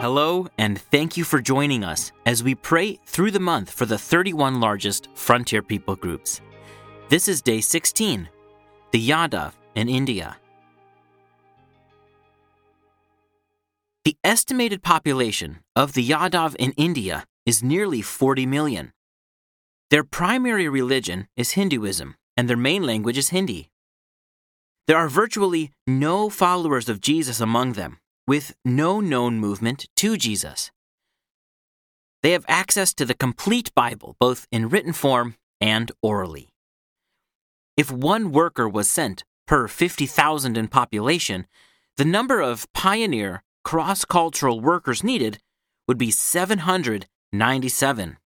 Hello, and thank you for joining us as we pray through the month for the 31 largest frontier people groups. This is day 16, the Yadav in India. The estimated population of the Yadav in India is nearly 40 million. Their primary religion is Hinduism, and their main language is Hindi. There are virtually no followers of Jesus among them, with no known movement to Jesus. They have access to the complete Bible, both in written form and orally. If one worker was sent per 50,000 in population, the number of pioneer cross cultural workers needed would be 797.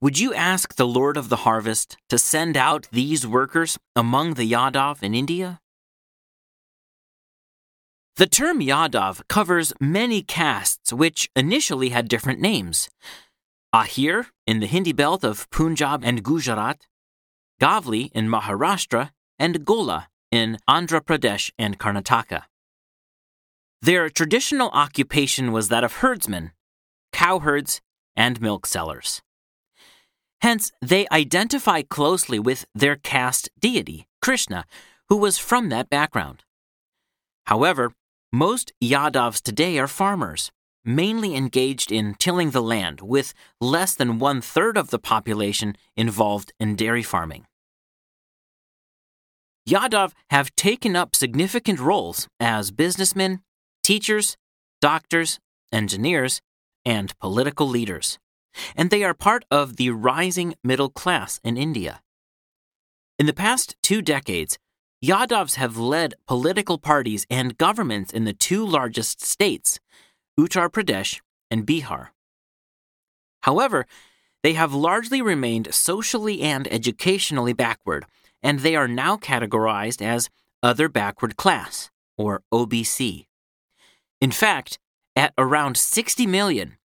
Would you ask the Lord of the harvest to send out these workers among the Yadav in India? The term Yadav covers many castes which initially had different names. Ahir in the Hindi belt of Punjab and Gujarat, Gavli in Maharashtra, and Gola in Andhra Pradesh and Karnataka. Their traditional occupation was that of herdsmen, cowherds, and milk sellers. Hence, they identify closely with their caste deity, Krishna, who was from that background. However, most Yadavs today are farmers, mainly engaged in tilling the land, with less than one third of the population involved in dairy farming. Yadav have taken up significant roles as businessmen, teachers, doctors, engineers, and political leaders, and they are part of the rising middle class in India. In the past two decades, Yadavs have led political parties and governments in the two largest states, Uttar Pradesh and Bihar. However, they have largely remained socially and educationally backward, and they are now categorized as Other Backward Class, or OBC. In fact, at around 60 million,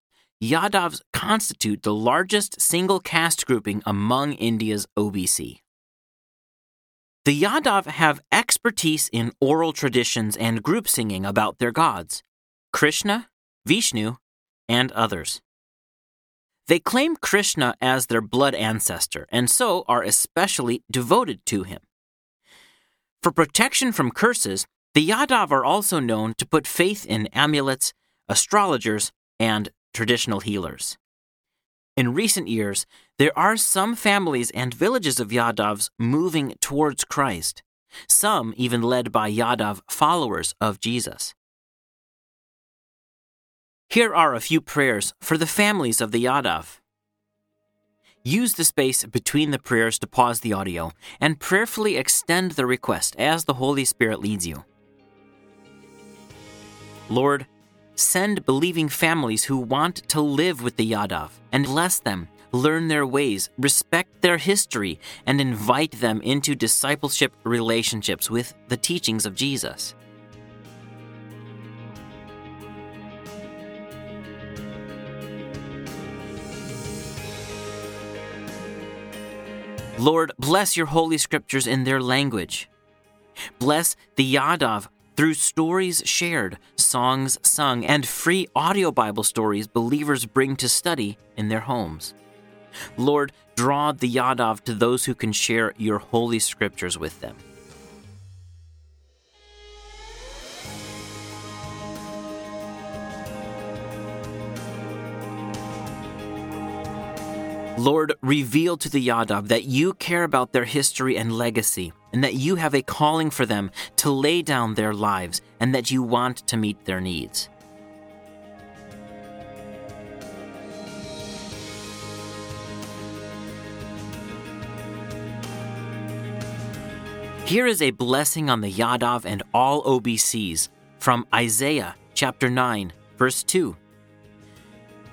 Yadavs constitute the largest single caste grouping among India's OBC. The Yadav have expertise in oral traditions and group singing about their gods, Krishna, Vishnu, and others. They claim Krishna as their blood ancestor and so are especially devoted to him. For protection from curses, the Yadav are also known to put faith in amulets, astrologers, and traditional healers. In recent years, there are some families and villages of Yadavs moving towards Christ, some even led by Yadav followers of Jesus. Here are a few prayers for the families of the Yadav. Use the space between the prayers to pause the audio and prayerfully extend the request as the Holy Spirit leads you. Lord, Send believing families who want to live with the Yadav and bless them, learn their ways, respect their history, and invite them into discipleship relationships with the teachings of Jesus. Lord, bless your holy scriptures in their language. Bless the Yadav through stories shared, songs sung, and free audio Bible stories believers bring to study in their homes. Lord, draw the Yadav to those who can share your holy scriptures with them. Lord, reveal to the Yadav that you care about their history and legacy, and that you have a calling for them to lay down their lives, and that you want to meet their needs. Here is a blessing on the Yadav and all OBCs from Isaiah chapter 9, verse 2.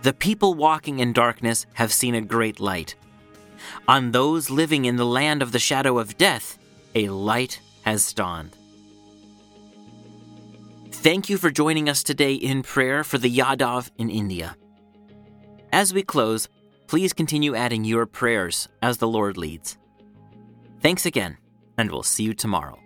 The people walking in darkness have seen a great light. On those living in the land of the shadow of death, a light has dawned. Thank you for joining us today in prayer for the Yadav in India. As we close, please continue adding your prayers as the Lord leads. Thanks again, and we'll see you tomorrow.